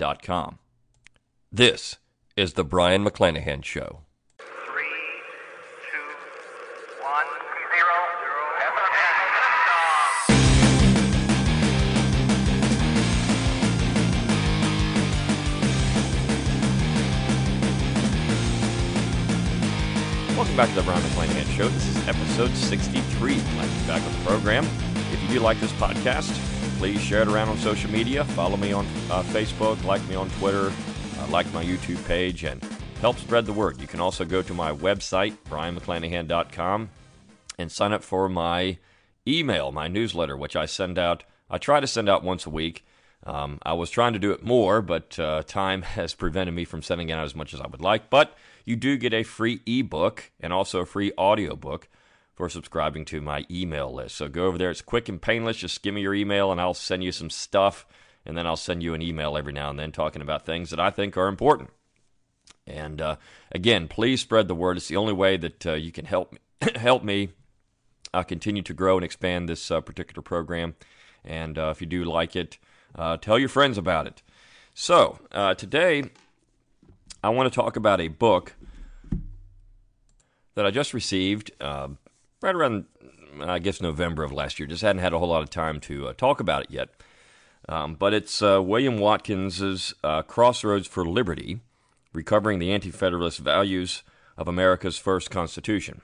Learntruehistory.com. This is the Brion McClanahan Show. Welcome back to the Brion McClanahan Show. This is episode 63. Glad to back on the program. If you do like this podcast, please share it around on social media. Follow me on uh, Facebook, like me on Twitter, uh, like my YouTube page, and help spread the word. You can also go to my website, brionmcclanahan.com, and sign up for my email, my newsletter, which I send out. I try to send out once a week. Um, I was trying to do it more, but uh, time has prevented me from sending it out as much as I would like. But you do get a free ebook and also a free audiobook for subscribing to my email list. So go over there. It's quick and painless. Just give me your email and I'll send you some stuff. And then I'll send you an email every now and then talking about things that I think are important. And uh, again, please spread the word. It's the only way that uh, you can help me, help me uh, continue to grow and expand this uh, particular program. And uh, if you do like it, uh, tell your friends about it. So today, I want to talk about a book that I just received uh, right around, I guess, November of last year. Just hadn't had a whole lot of time to uh, talk about it yet. Um, but it's uh, William Watkins's uh, Crossroads for Liberty Recovering the Anti Federalist Values of America's First Constitution.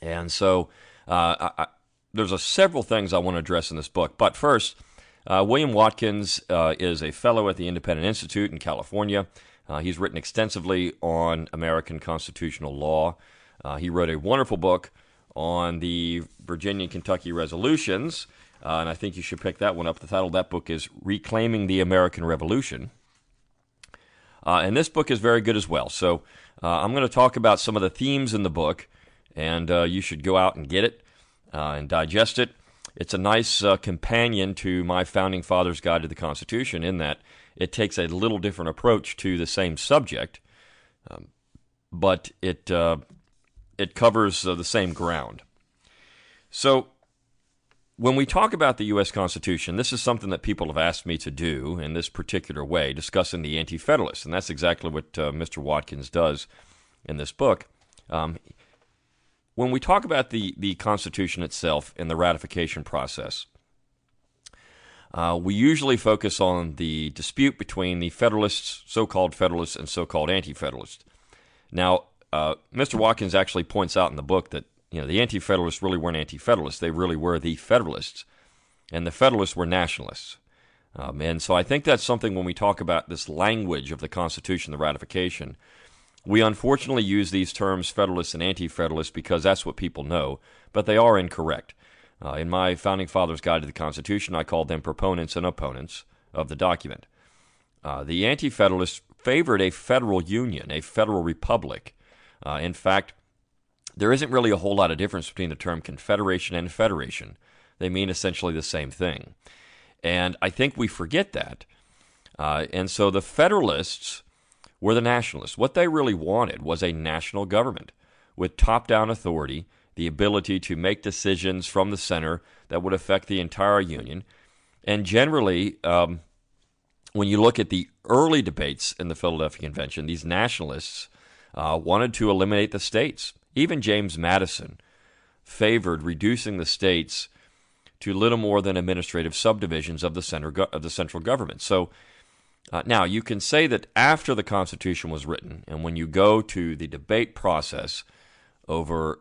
And so uh, I, I, there's a several things I want to address in this book. But first, uh, William Watkins uh, is a fellow at the Independent Institute in California. He's written extensively on American constitutional law. He wrote a wonderful book on the Virginia and Kentucky resolutions, uh, and I think you should pick that one up. The title of that book is Reclaiming the American Revolution. Uh, and this book is very good as well. So I'm going to talk about some of the themes in the book, and you should go out and get it and digest it it's a nice uh, companion to my founding fathers guide to the constitution in that it takes a little different approach to the same subject um, but it uh, it covers uh, the same ground so when we talk about the U.S. Constitution, this is something that people have asked me to do in this particular way, discussing the Anti Federalists. And that's exactly what uh, Mr. Watkins does in this book. Um, when we talk about the, the Constitution itself and the ratification process, uh, we usually focus on the dispute between the Federalists, so called Federalists, and so called Anti Federalists. Now, uh, Mr. Watkins actually points out in the book that you know the Anti Federalists really weren't Anti Federalists; they really were the Federalists, and the Federalists were nationalists. Um, and so I think that's something when we talk about this language of the Constitution, the ratification, we unfortunately use these terms Federalists and Anti Federalists because that's what people know, but they are incorrect. Uh, in my Founding Fathers Guide to the Constitution, I called them proponents and opponents of the document. Uh, the Anti Federalists favored a federal union, a federal republic. Uh, in fact, there isn't really a whole lot of difference between the term confederation and federation. They mean essentially the same thing. And I think we forget that. Uh, and so the Federalists were the nationalists. What they really wanted was a national government with top down authority, the ability to make decisions from the center that would affect the entire Union. And generally, um, when you look at the early debates in the Philadelphia Convention, these nationalists uh, wanted to eliminate the states. Even James Madison favored reducing the states to little more than administrative subdivisions of the center go- of the central government. So uh, now, you can say that after the Constitution was written, and when you go to the debate process over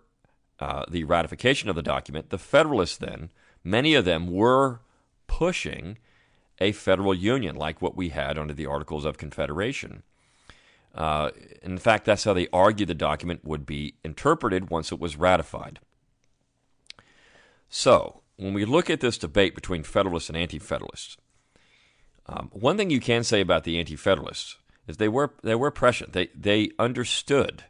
uh, the ratification of the document, the Federalists then, many of them were pushing a federal union like what we had under the Articles of Confederation. Uh, in fact, that's how they argued the document would be interpreted once it was ratified. So, when we look at this debate between Federalists and Anti Federalists, Um, one thing you can say about the Anti-Federalists is they were they were prescient. They they understood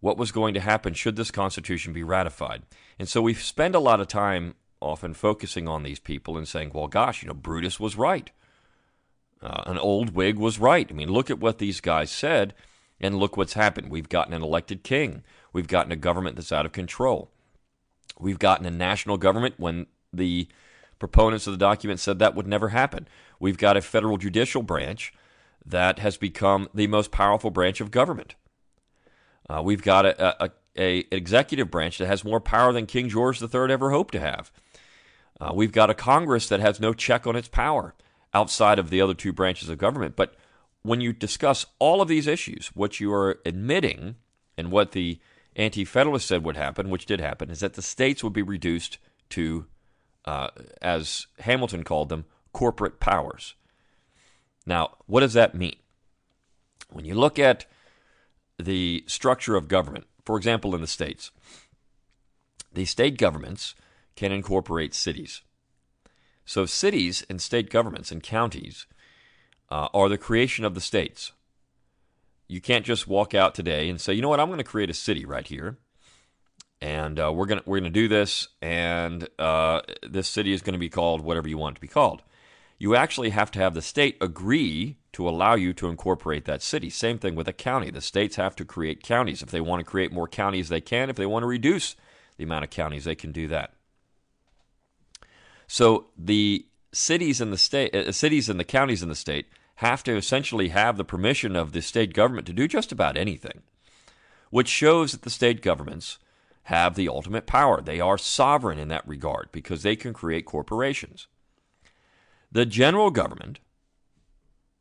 what was going to happen should this Constitution be ratified, and so we spend a lot of time often focusing on these people and saying, "Well, gosh, you know, Brutus was right. Uh, an old Whig was right. I mean, look at what these guys said, and look what's happened. We've gotten an elected king. We've gotten a government that's out of control. We've gotten a national government when the proponents of the document said that would never happen. We've got a federal judicial branch that has become the most powerful branch of government. Uh, we've got a, a, a, executive branch that has more power than King George III ever hoped to have. Uh, we've got a Congress that has no check on its power outside of the other two branches of government. But when you discuss all of these issues, what you are admitting and what the Anti Federalists said would happen, which did happen, is that the states would be reduced to, uh, as Hamilton called them, corporate powers. Now, what does that mean? When you look at the structure of government, for example, in the states, the state governments can incorporate cities. So, cities and state governments and counties uh, are the creation of the states. You can't just walk out today and say, you know what, I'm going to create a city right here, and uh, we're going to we're going to do this, and uh, this city is going to be called whatever you want it to be called. You actually have to have the state agree to allow you to incorporate that city. Same thing with a county. The states have to create counties. If they want to create more counties, they can. If they want to reduce the amount of counties, they can do that. So the cities in the state, uh, cities and the counties in the state have to essentially have the permission of the state government to do just about anything, which shows that the state governments have the ultimate power. They are sovereign in that regard because they can create corporations. The general government,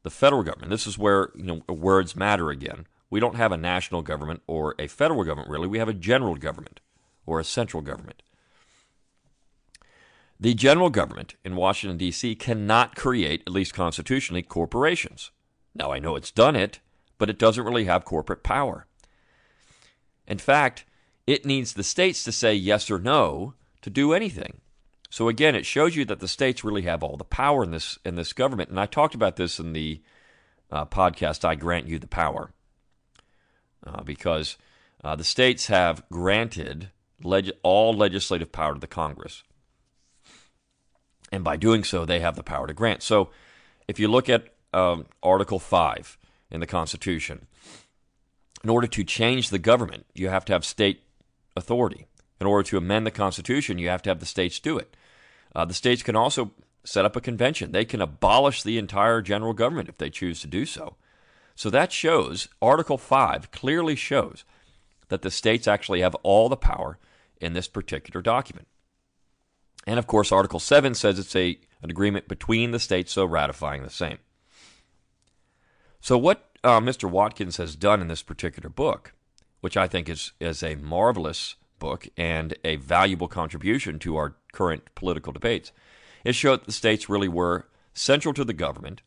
the federal government, this is where you know words matter again. We don't have a national government or a federal government really. We have a general government or a central government. The general government in Washington, D.C. cannot create, at least constitutionally, corporations. Now, I know it's done it, but it doesn't really have corporate power. In fact, it needs the states to say yes or no to do anything. So again, it shows you that the states really have all the power in this in this government. And I talked about this in the uh, podcast. I grant you the power uh, because uh, the states have granted leg- all legislative power to the Congress and by doing so, they have the power to grant. So, if you look at um, Article 5 in the Constitution, in order to change the government, you have to have state authority. In order to amend the Constitution, you have to have the states do it. Uh, the states can also set up a convention. They can abolish the entire general government if they choose to do so. So that shows, Article 5 clearly shows that the states actually have all the power in this particular document. And of course, Article 7 says it's a, an agreement between the states, so ratifying the same. So, what uh, Mr. Watkins has done in this particular book, which I think is, is a marvelous book and a valuable contribution to our current political debates, is show that the states really were central to the government,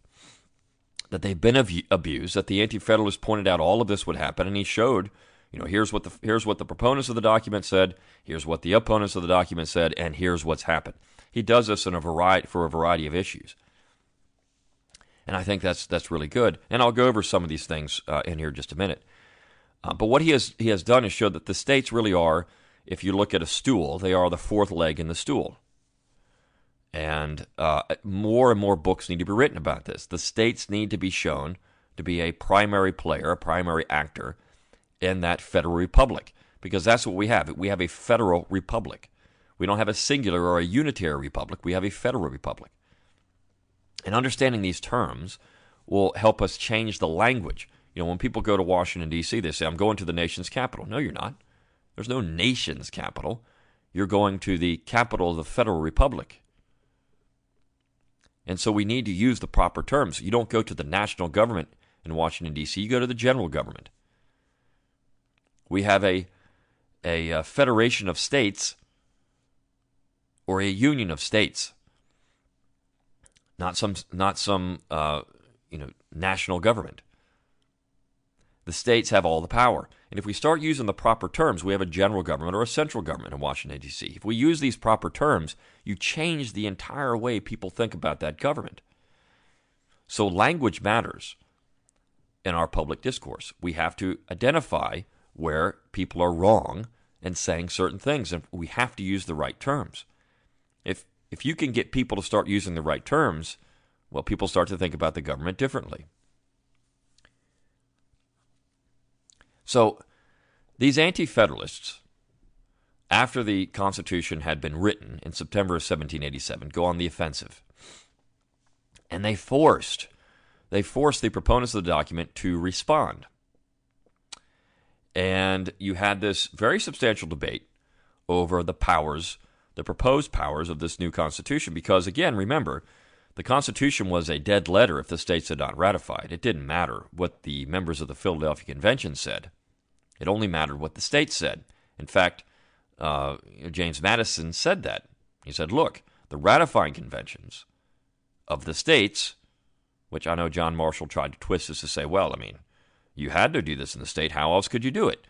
that they've been abused, that the Anti Federalists pointed out all of this would happen, and he showed you know, here's what the here's what the proponents of the document said, here's what the opponents of the document said, and here's what's happened. He does this in a variety for a variety of issues, and I think that's that's really good. And I'll go over some of these things uh, in here just a minute. Uh, but what he has he has done is show that the states really are, if you look at a stool, they are the fourth leg in the stool. And uh, more and more books need to be written about this. The states need to be shown to be a primary player, a primary actor in that federal republic because that's what we have. We have a federal republic. We don't have a singular or a unitary republic. We have a federal republic. And understanding these terms will help us change the language. You know, when people go to Washington, D.C., they say, I'm going to the nation's capital. No, you're not. There's no nation's capital. You're going to the capital of the federal republic. And so we need to use the proper terms. You don't go to the national government in Washington, D.C., you go to the general government. We have a, a, uh, federation of states or a union of states, not some, not some uh, you know, national government. The states have all the power. And if we start using the proper terms, we have a general government or a central government in Washington, D.C. If we use these proper terms, you change the entire way people think about that government. So language matters in our public discourse. We have to identify where people are wrong and saying certain things, and we have to use the right terms. If if you can get people to start using the right terms, well, people start to think about the government differently. So, these anti federalists, after the Constitution had been written in September of 1787, go on the offensive. And they forced, they forced the proponents of the document to respond. And you had this very substantial debate over the powers, the proposed powers of this new Constitution, because again, remember, the Constitution was a dead letter if the states had not ratified. It didn't matter what the members of the Philadelphia Convention said, it only mattered what the states said. In fact, uh, James Madison said that. He said, look, the ratifying conventions of the states, which I know John Marshall tried to twist this to say, well, I mean, you had to do this in the state. How else could you do it?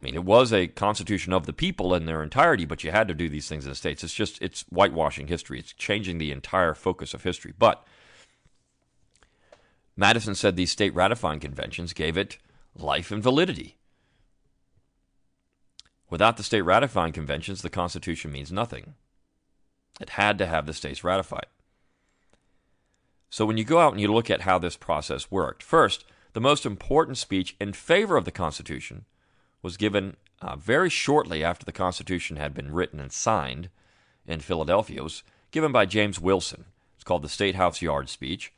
I mean, it was a constitution of the people in their entirety, but you had to do these things in the states. It's just, it's whitewashing history. It's changing the entire focus of history. But Madison said these state ratifying conventions gave it life and validity. Without the state ratifying conventions, the Constitution means nothing. It had to have the states ratified. So when you go out and you look at how this process worked, first, the most important speech in favor of the Constitution was given uh, very shortly after the Constitution had been written and signed in Philadelphia. It was given by James Wilson. It's called the State House Yard Speech.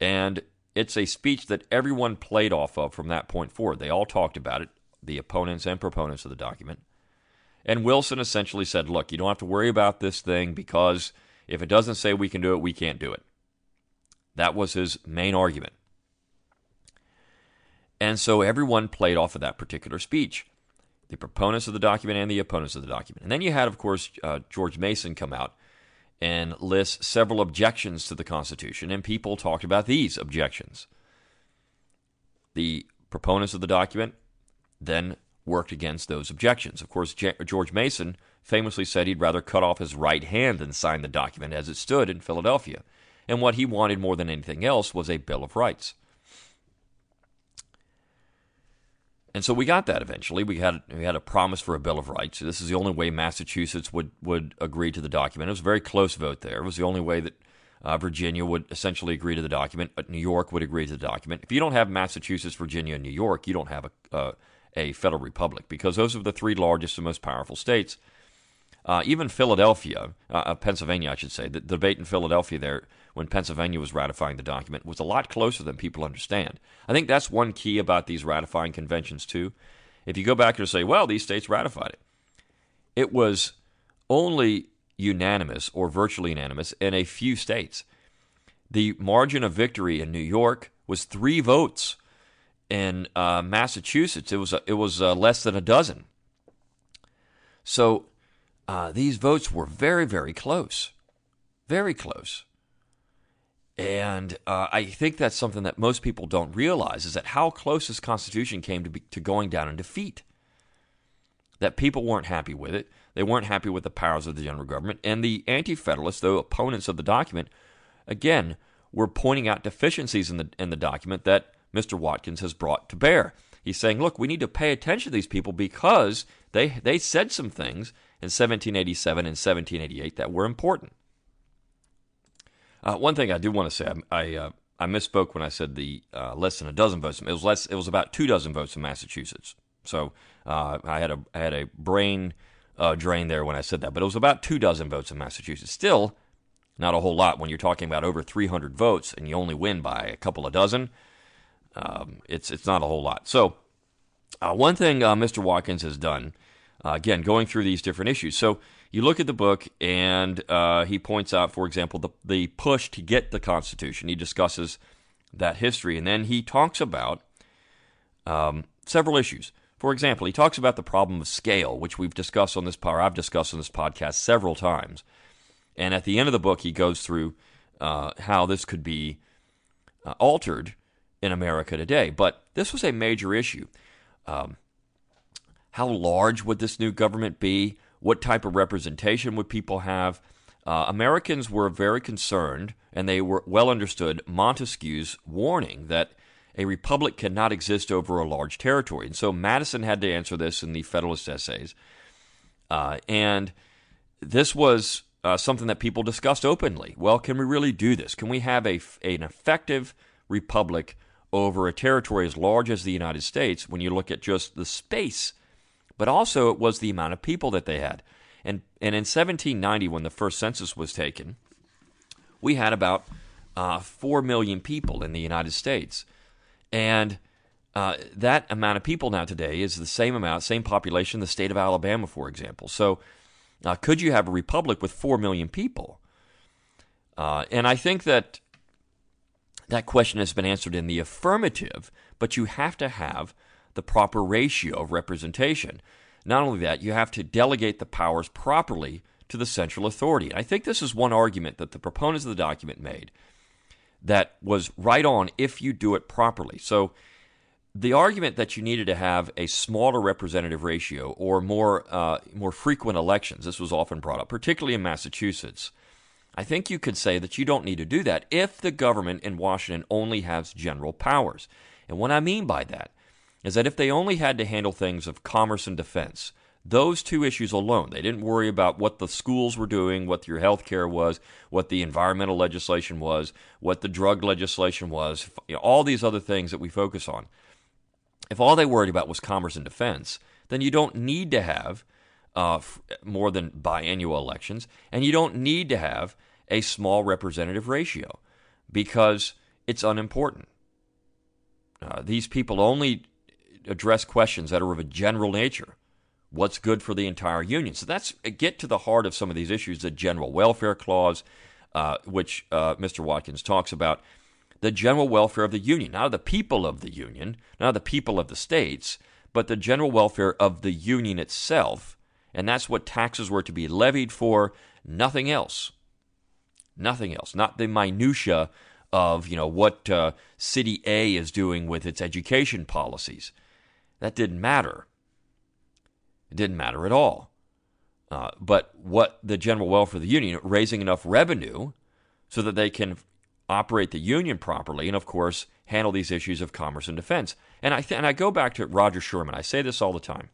And it's a speech that everyone played off of from that point forward. They all talked about it, the opponents and proponents of the document. And Wilson essentially said, look, you don't have to worry about this thing because if it doesn't say we can do it, we can't do it. That was his main argument. And so everyone played off of that particular speech the proponents of the document and the opponents of the document. And then you had, of course, uh, George Mason come out and list several objections to the Constitution, and people talked about these objections. The proponents of the document then worked against those objections. Of course, George Mason famously said he'd rather cut off his right hand than sign the document as it stood in Philadelphia. And what he wanted more than anything else was a Bill of Rights. And so we got that eventually. We had we had a promise for a Bill of Rights. This is the only way Massachusetts would would agree to the document. It was a very close vote there. It was the only way that uh, Virginia would essentially agree to the document, but New York would agree to the document. If you don't have Massachusetts, Virginia, and New York, you don't have a uh, a federal republic because those are the three largest and most powerful states. Uh, even Philadelphia, uh, uh, Pennsylvania, I should say, the, the debate in Philadelphia there when Pennsylvania was ratifying the document was a lot closer than people understand. I think that's one key about these ratifying conventions, too. If you go back and say, well, these states ratified it, it was only unanimous or virtually unanimous in a few states. The margin of victory in New York was three votes. In uh, Massachusetts, it was it was uh, less than a dozen. So uh, these votes were very, very close, very close. And uh, I think that's something that most people don't realize is that how close this Constitution came to, be, to going down in defeat. That people weren't happy with it. They weren't happy with the powers of the general government. And the Anti Federalists, though opponents of the document, again, were pointing out deficiencies in the, in the document that Mr. Watkins has brought to bear. He's saying, look, we need to pay attention to these people because they, they said some things in 1787 and 1788 that were important. Uh, one thing I do want to say, I I, uh, I misspoke when I said the uh, less than a dozen votes. It was less. It was about two dozen votes in Massachusetts. So uh, I had a I had a brain uh, drain there when I said that, but it was about two dozen votes in Massachusetts. Still, not a whole lot when you're talking about over 300 votes and you only win by a couple of dozen. Um, it's it's not a whole lot. So uh, one thing Mr. Watkins has done, again, going through these different issues. So you look at the book, and uh, he points out, for example, the, the push to get the Constitution. He discusses that history, and then he talks about um, several issues. For example, he talks about the problem of scale, which we've discussed on this power. I've discussed on this podcast several times. And at the end of the book, he goes through uh, how this could be uh, altered in America today. But this was a major issue. Um, how large would this new government be? What type of representation would people have? uh, Americans were very concerned, and they were well understood Montesquieu's warning that a republic cannot exist over a large territory. And so Madison had to answer this in the Federalist Essays. Uh, and this was uh, something that people discussed openly. Well, can we really do this? Can we have a, an effective republic over a territory as large as the United States when you look at just the space? But also, it was the amount of people that they had. And, and in 1790, when the first census was taken, we had about uh, 4 million people in the United States. And uh, that amount of people now today is the same amount, same population, the state of Alabama, for example. So, uh, could you have a republic with 4 million people? Uh, and I think that that question has been answered in the affirmative, but you have to have the proper ratio of representation. Not only that, you have to delegate the powers properly to the central authority. And I think this is one argument that the proponents of the document made that was right on if you do it properly. So, the argument that you needed to have a smaller representative ratio or more uh, more frequent elections, this was often brought up, particularly in Massachusetts. I think you could say that you don't need to do that if the government in Washington only has general powers. And what I mean by that is that if they only had to handle things of commerce and defense, those two issues alone, they didn't worry about what the schools were doing, what your health care was, what the environmental legislation was, what the drug legislation was, you know, all these other things that we focus on. If all they worried about was commerce and defense, then you don't need to have uh, more than biannual elections, and you don't need to have a small representative ratio because it's unimportant. Uh, these people only address questions that are of a general nature. What's good for the entire union? So that's get to the heart of some of these issues. The general welfare clause, uh, which uh, Mr. Watkins talks about, the general welfare of the union, not of the people of the union, not of the people of the states, but the general welfare of the union itself. And that's what taxes were to be levied for, nothing else. Nothing else. Not the minutia of you know what uh, city A is doing with its education policies. That didn't matter. It didn't matter at all. Uh, but what the general welfare of the union, raising enough revenue so that they can operate the union properly, and of course handle these issues of commerce and defense. And I th- and I go back to Roger Sherman. I say this all the time.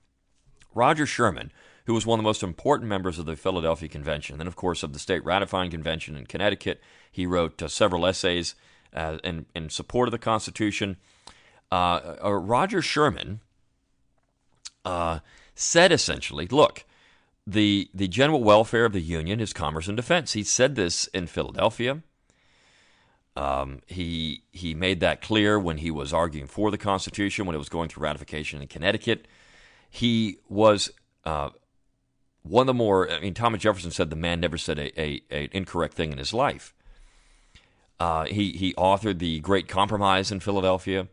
Roger Sherman, who was one of the most important members of the Philadelphia Convention, and of course of the state ratifying convention in Connecticut, he wrote uh, several essays uh, in in support of the Constitution. Uh, uh Roger Sherman uh, said essentially, look, the the general welfare of the union is commerce and defense. He said this in Philadelphia. Um, he he made that clear when he was arguing for the Constitution when it was going through ratification in Connecticut. He was uh, one of the more. I mean, Thomas Jefferson said the man never said a, a, a incorrect thing in his life. Uh, he he authored the Great Compromise in Philadelphia.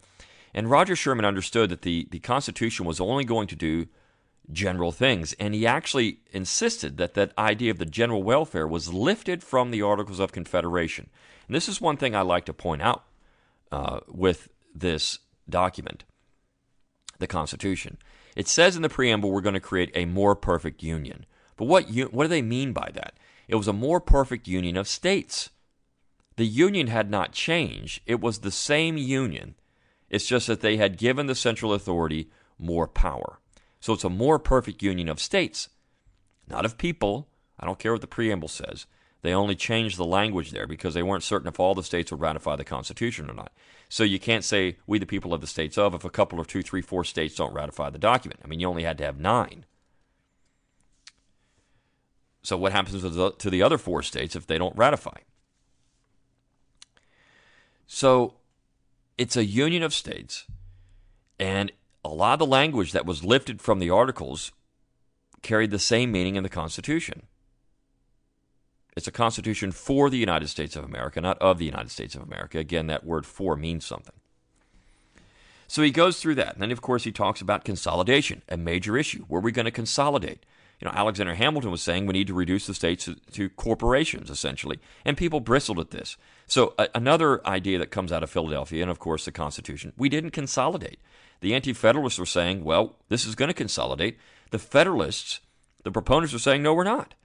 And Roger Sherman understood that the, the Constitution was only going to do general things. And he actually insisted that that idea of the general welfare was lifted from the Articles of Confederation. And this is one thing I like to point out uh, with this document, the Constitution. It says in the preamble we're going to create a more perfect union. But what, what do they mean by that? It was a more perfect union of states. The union had not changed, it was the same union it's just that they had given the central authority more power. So it's a more perfect union of states, not of people. I don't care what the preamble says. They only changed the language there because they weren't certain if all the states would ratify the Constitution or not. So you can't say we the people of the states of if a couple or two, three, four states don't ratify the document. I mean, you only had to have nine. So what happens to the, to the other four states if they don't ratify? So it's a union of states, and a lot of the language that was lifted from the articles carried the same meaning in the Constitution. It's a constitution for the United States of America, not of the United States of America. Again, that word for means something. So he goes through that. And then, of course, he talks about consolidation, a major issue. Were we going to consolidate? You know, Alexander Hamilton was saying we need to reduce the states to, to corporations, essentially. And people bristled at this. So, uh, another idea that comes out of Philadelphia, and of course the Constitution, we didn't consolidate. The Anti Federalists were saying, well, this is going to consolidate. The Federalists, the proponents, were saying, no, we're not.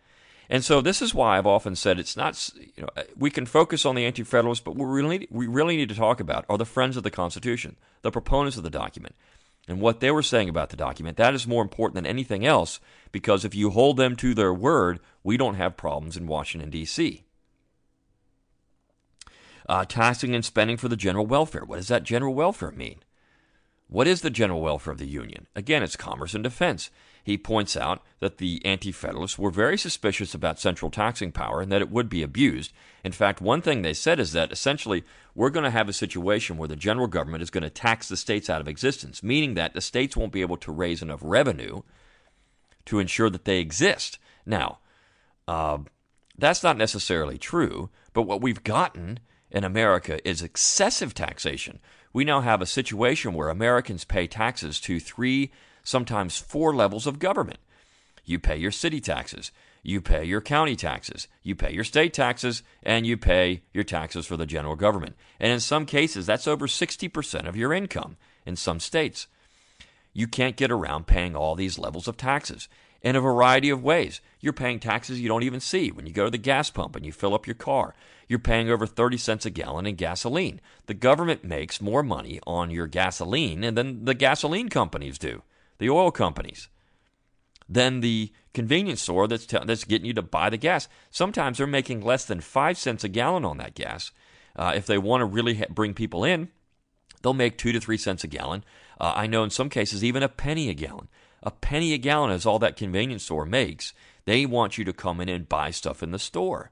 And so this is why I've often said it's not. You know, we can focus on the anti-federalists, but what we really we really need to talk about are the friends of the Constitution, the proponents of the document, and what they were saying about the document. That is more important than anything else because if you hold them to their word, we don't have problems in Washington D.C. Uh, taxing and spending for the general welfare. What does that general welfare mean? What is the general welfare of the Union? Again, it's commerce and defense. He points out that the Anti Federalists were very suspicious about central taxing power and that it would be abused. In fact, one thing they said is that essentially we're going to have a situation where the general government is going to tax the states out of existence, meaning that the states won't be able to raise enough revenue to ensure that they exist. Now, uh, that's not necessarily true, but what we've gotten in America is excessive taxation. We now have a situation where Americans pay taxes to three sometimes four levels of government. You pay your city taxes, you pay your county taxes, you pay your state taxes, and you pay your taxes for the general government. And in some cases, that's over 60% of your income in some states. You can't get around paying all these levels of taxes in a variety of ways. You're paying taxes you don't even see when you go to the gas pump and you fill up your car. You're paying over 30 cents a gallon in gasoline. The government makes more money on your gasoline than the gasoline companies do the oil companies, than the convenience store that's, t- that's getting you to buy the gas. Sometimes they're making less than five cents a gallon on that gas. Uh, if they want to really ha- bring people in, they'll make two to three cents a gallon. Uh, I know in some cases even a penny a gallon. A penny a gallon is all that convenience store makes. They want you to come in and buy stuff in the store.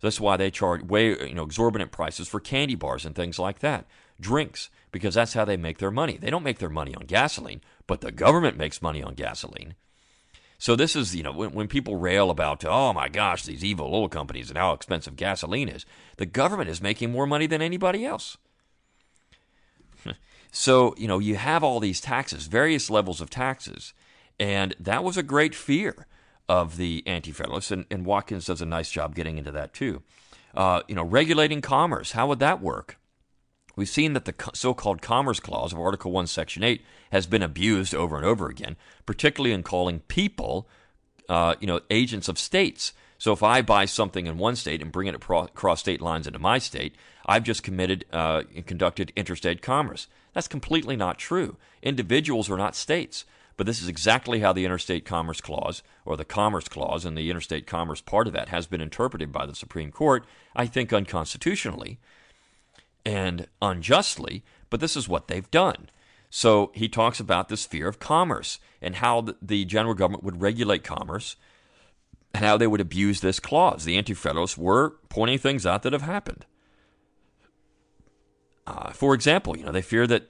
That's why they charge way you know exorbitant prices for candy bars and things like that, drinks, because that's how they make their money. They don't make their money on gasoline but the government makes money on gasoline. So this is, you know, when, when people rail about, oh my gosh, these evil oil companies and how expensive gasoline is, the government is making more money than anybody else. so, you know, you have all these taxes, various levels of taxes, and that was a great fear of the anti-federalists, and, and Watkins does a nice job getting into that too. Uh, you know, regulating commerce, how would that work? We've seen that the so called Commerce Clause of Article 1, Section 8 has been abused over and over again, particularly in calling people, uh, you know, agents of states. So if I buy something in one state and bring it across state lines into my state, I've just committed uh, and conducted interstate commerce. That's completely not true. Individuals are not states. But this is exactly how the Interstate Commerce Clause, or the Commerce Clause, and the interstate commerce part of that has been interpreted by the Supreme Court, I think unconstitutionally and unjustly, but this is what they've done. So he talks about this fear of commerce and how the general government would regulate commerce and how they would abuse this clause. The Anti Federalists were pointing things out that have happened. Uh, for example, you know, they fear that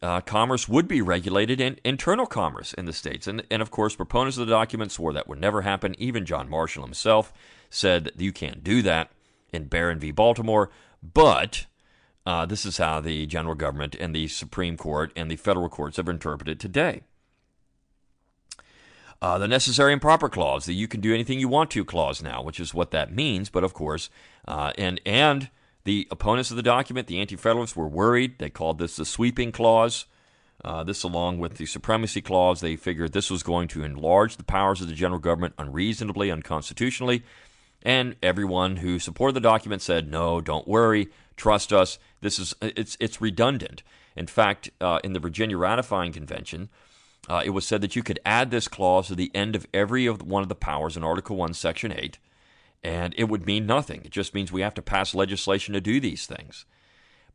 uh, commerce would be regulated in internal commerce in the states. And, and of course, proponents of the document swore that would never happen. Even John Marshall himself said you can't do that in Barron v. Baltimore. But uh, this is how the general government and the Supreme Court and the federal courts have interpreted today. Uh, the necessary and proper clause, the you can do anything you want to clause now, which is what that means. But of course, uh, and and the opponents of the document, the Anti-Federalists, were worried. They called this the sweeping clause. Uh, this, along with the supremacy clause, they figured this was going to enlarge the powers of the general government unreasonably, unconstitutionally. And everyone who supported the document said, "No, don't worry. Trust us. This is it's it's redundant. In fact, uh, in the Virginia ratifying convention, uh, it was said that you could add this clause to the end of every of one of the powers in Article One, Section Eight, and it would mean nothing. It just means we have to pass legislation to do these things,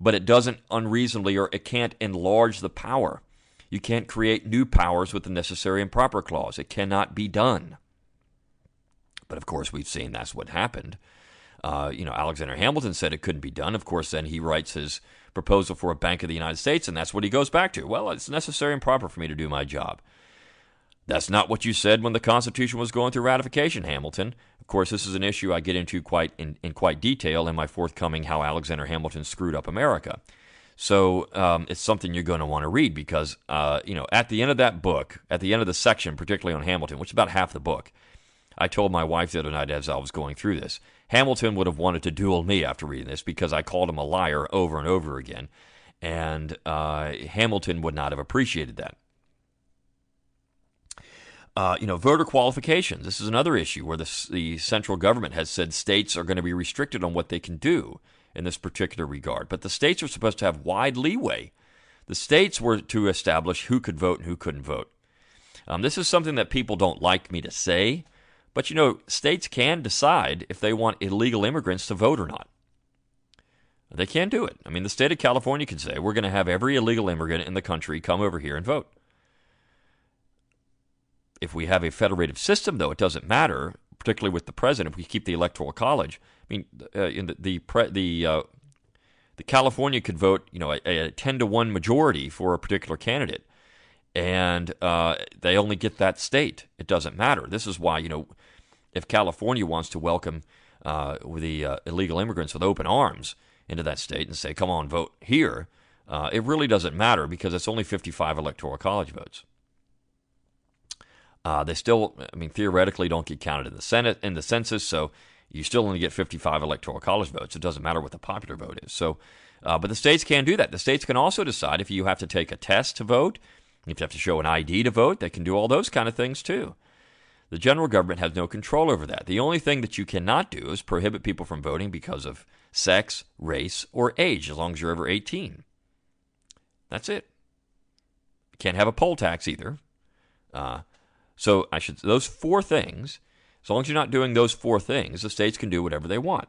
but it doesn't unreasonably or it can't enlarge the power. You can't create new powers with the necessary and proper clause. It cannot be done. But of course, we've seen that's what happened. Uh, you know, Alexander Hamilton said it couldn't be done. Of course, then he writes his proposal for a Bank of the United States, and that's what he goes back to. Well, it's necessary and proper for me to do my job. That's not what you said when the Constitution was going through ratification, Hamilton. Of course, this is an issue I get into quite in, in quite detail in my forthcoming "How Alexander Hamilton Screwed Up America." So um, it's something you're going to want to read because uh, you know at the end of that book, at the end of the section, particularly on Hamilton, which is about half the book, I told my wife the other night as I was going through this. Hamilton would have wanted to duel me after reading this because I called him a liar over and over again. And uh, Hamilton would not have appreciated that. Uh, you know, voter qualifications. This is another issue where the, the central government has said states are going to be restricted on what they can do in this particular regard. But the states are supposed to have wide leeway. The states were to establish who could vote and who couldn't vote. Um, this is something that people don't like me to say, but you know, states can decide if they want illegal immigrants to vote or not. They can do it. I mean, the state of California can say, we're going to have every illegal immigrant in the country come over here and vote. If we have a federative system, though, it doesn't matter, particularly with the president, if we keep the electoral college. I mean, uh, in the the pre, the, uh, the California could vote, you know, a, a, ten to one majority for a particular candidate, and uh, they only get that state. It doesn't matter. This is why you know, if California wants to welcome uh, the uh, illegal immigrants with open arms into that state and say, "Come on, vote here," uh, it really doesn't matter because it's only 55 electoral college votes. Uh, they still, I mean, theoretically don't get counted in the Senate in the census, so you still only get 55 electoral college votes. It doesn't matter what the popular vote is. So, uh, but the states can do that. The states can also decide if you have to take a test to vote, if you have to show an ID to vote. They can do all those kind of things too. The general government has no control over that. The only thing that you cannot do is prohibit people from voting because of sex, race, or age, as long as you're over 18. That's it. You can't have a poll tax either. Uh, so I should those four things. As long as you're not doing those four things, the states can do whatever they want.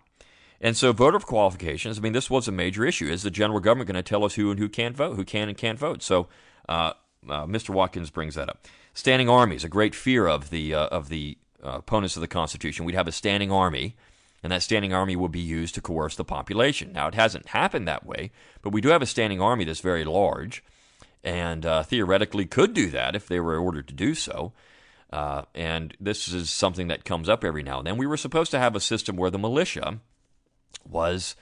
And so voter qualifications. I mean, this was a major issue. Is the general government going to tell us who and who can't vote, who can and can't vote? So uh, uh, Mr. Watkins brings that up. Standing armies, a great fear of the uh, of the uh, opponents of the Constitution. We'd have a standing army, and that standing army would be used to coerce the population. Now, it hasn't happened that way, but we do have a standing army that's very large, and uh, theoretically could do that if they were ordered to do so. Uh, and this is something that comes up every now and then. We were supposed to have a system where the militia was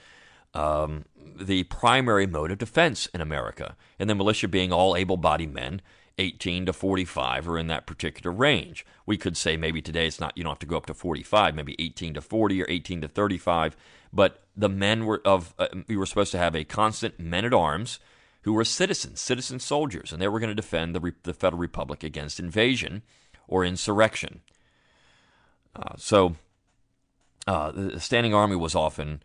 um, the primary mode of defense in America, and the militia being all able bodied men 18 to 45 or in that particular range. We could say maybe today it's not, you don't have to go up to 45, maybe 18 to 40 or 18 to 35. But the men were of, uh, we were supposed to have a constant men at arms who were citizens, citizen soldiers, and they were going to defend the, the Federal Republic against invasion or insurrection. Uh, so uh, the standing army was often,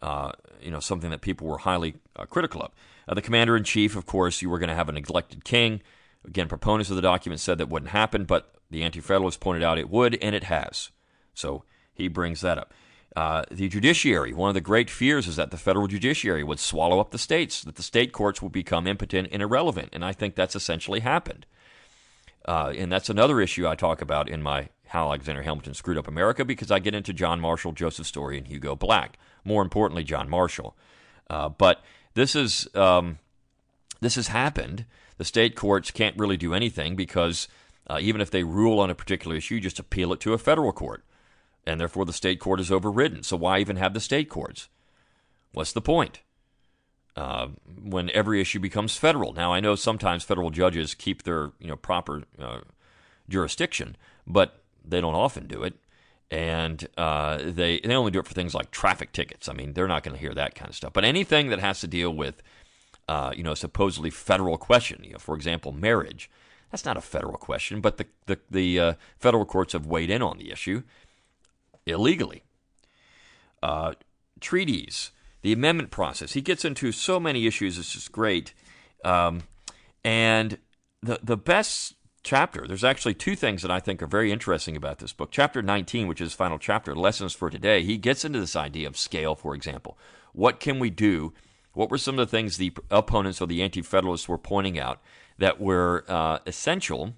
uh, you know, something that people were highly uh, critical of. Uh, the commander in chief, of course, you were going to have an elected king Again, proponents of the document said that wouldn't happen, but the Anti Federalists pointed out it would, and it has. So he brings that up. Uh, the judiciary, one of the great fears is that the federal judiciary would swallow up the states, that the state courts would become impotent and irrelevant. And I think that's essentially happened. Uh, and that's another issue I talk about in my How Alexander Hamilton Screwed Up America because I get into John Marshall, Joseph Story, and Hugo Black. More importantly, John Marshall. Uh, but this is um, this has happened the state courts can't really do anything because uh, even if they rule on a particular issue, you just appeal it to a federal court. And therefore, the state court is overridden. So, why even have the state courts? What's the point? Uh, when every issue becomes federal. Now, I know sometimes federal judges keep their you know proper uh, jurisdiction, but they don't often do it, and uh, they they only do it for things like traffic tickets. I mean, they're not going to hear that kind of stuff. But anything that has to deal with uh, you know, supposedly federal question. You know, for example, marriage. That's not a federal question, but the the, the uh, federal courts have weighed in on the issue illegally. Uh, treaties, the amendment process. He gets into so many issues. It's just great. Um, and the the best chapter. There's actually two things that I think are very interesting about this book. Chapter 19, which is final chapter, lessons for today. He gets into this idea of scale, for example. What can we do what were some of the things the opponents or the anti federalists were pointing out that were uh, essential?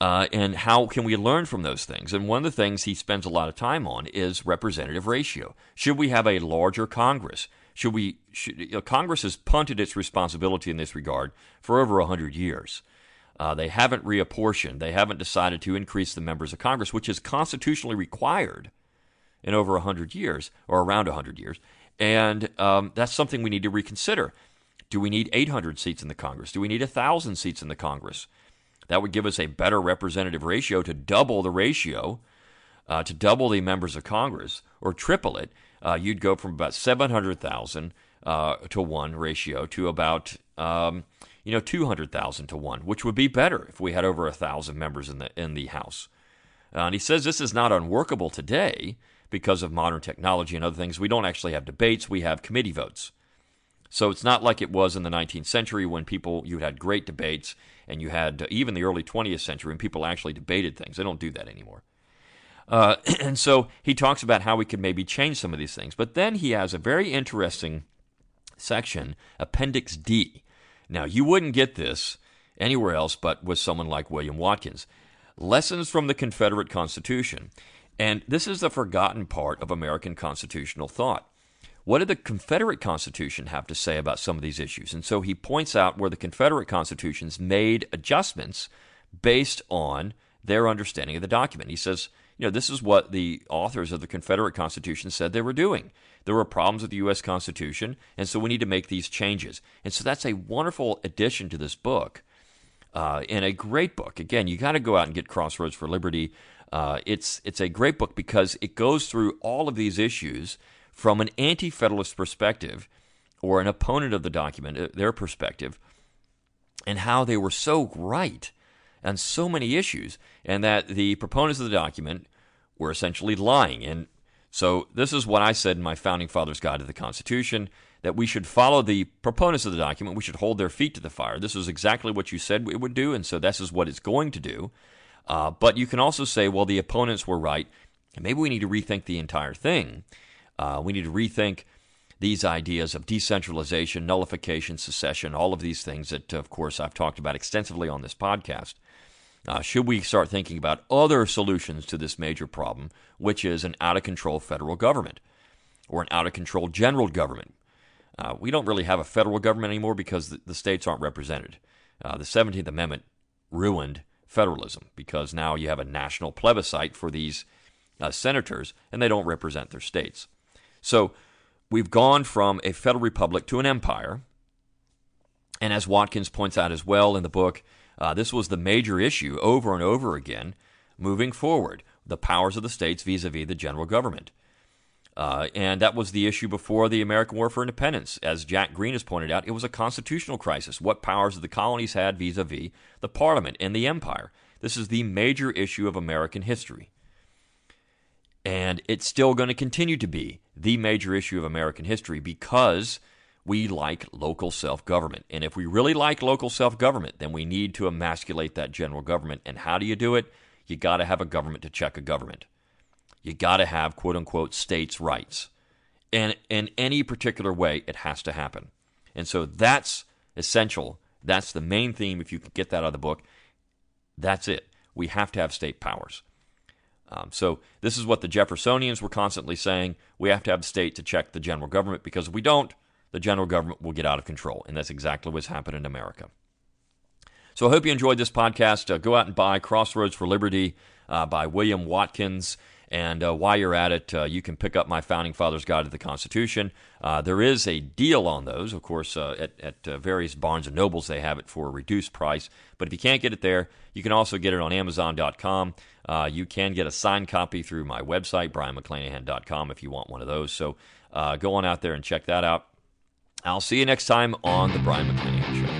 Uh, and how can we learn from those things? And one of the things he spends a lot of time on is representative ratio. Should we have a larger Congress? Should we? Should, you know, Congress has punted its responsibility in this regard for over hundred years. Uh, they haven't reapportioned. They haven't decided to increase the members of Congress, which is constitutionally required in over 100 years, or around 100 years. And um, that's something we need to reconsider. Do we need 800 seats in the Congress? Do we need 1,000 seats in the Congress? That would give us a better representative ratio to double the ratio, uh, to double the members of Congress, or triple it. Uh, you'd go from about 700,000 uh, to one ratio to about um, you know 200,000 to one, which would be better if we had over a thousand members in the in the House. Uh, and he says this is not unworkable today because of modern technology and other things. We don't actually have debates; we have committee votes. So it's not like it was in the 19th century when people you had great debates, and you had uh, even the early 20th century when people actually debated things. They don't do that anymore. Uh, and so he talks about how we could maybe change some of these things. But then he has a very interesting section, Appendix D. Now, you wouldn't get this anywhere else but with someone like William Watkins. Lessons from the Confederate Constitution. And this is the forgotten part of American constitutional thought. What did the Confederate Constitution have to say about some of these issues? And so he points out where the Confederate Constitutions made adjustments based on their understanding of the document. He says, you know, this is what the authors of the Confederate Constitution said they were doing. There were problems with the U.S. Constitution, and so we need to make these changes. And so that's a wonderful addition to this book, uh, and a great book. Again, you got to go out and get Crossroads for Liberty. Uh, it's it's a great book because it goes through all of these issues from an anti-federalist perspective, or an opponent of the document, uh, their perspective, and how they were so right on so many issues, and that the proponents of the document were essentially lying. And so, this is what I said in my Founding Fathers Guide to the Constitution that we should follow the proponents of the document. We should hold their feet to the fire. This is exactly what you said it would do, and so this is what it's going to do. Uh, but you can also say, well, the opponents were right, and maybe we need to rethink the entire thing. Uh, we need to rethink these ideas of decentralization, nullification, secession, all of these things that, of course, I've talked about extensively on this podcast. Uh, should we start thinking about other solutions to this major problem, which is an out of control federal government or an out of control general government? Uh, we don't really have a federal government anymore because the, the states aren't represented. Uh, the 17th Amendment ruined federalism because now you have a national plebiscite for these uh, senators and they don't represent their states. So we've gone from a federal republic to an empire. And as Watkins points out as well in the book, uh, this was the major issue over and over again moving forward the powers of the states vis a vis the general government. Uh, and that was the issue before the American War for Independence. As Jack Greene has pointed out, it was a constitutional crisis. What powers the colonies had vis a vis the Parliament and the Empire. This is the major issue of American history. And it's still going to continue to be the major issue of American history because we like local self government. And if we really like local self government, then we need to emasculate that general government. And how do you do it? You got to have a government to check a government. You got to have quote unquote states' rights. And in any particular way, it has to happen. And so that's essential. That's the main theme. If you can get that out of the book, that's it. We have to have state powers. Um, so this is what the Jeffersonians were constantly saying. We have to have the state to check the general government because if we don't, the general government will get out of control. And that's exactly what's happened in America. So I hope you enjoyed this podcast. Uh, go out and buy Crossroads for Liberty uh, by William Watkins. And uh, while you're at it, uh, you can pick up my Founding Fathers Guide to the Constitution. Uh, there is a deal on those, of course, uh, at, at various Barnes and Nobles. They have it for a reduced price. But if you can't get it there, you can also get it on Amazon.com. you can get a signed copy through my website, BrionMcClanahan.com, if you want one of those. So go on out there and check that out. I'll see you next time on The Brion McClanahan Show.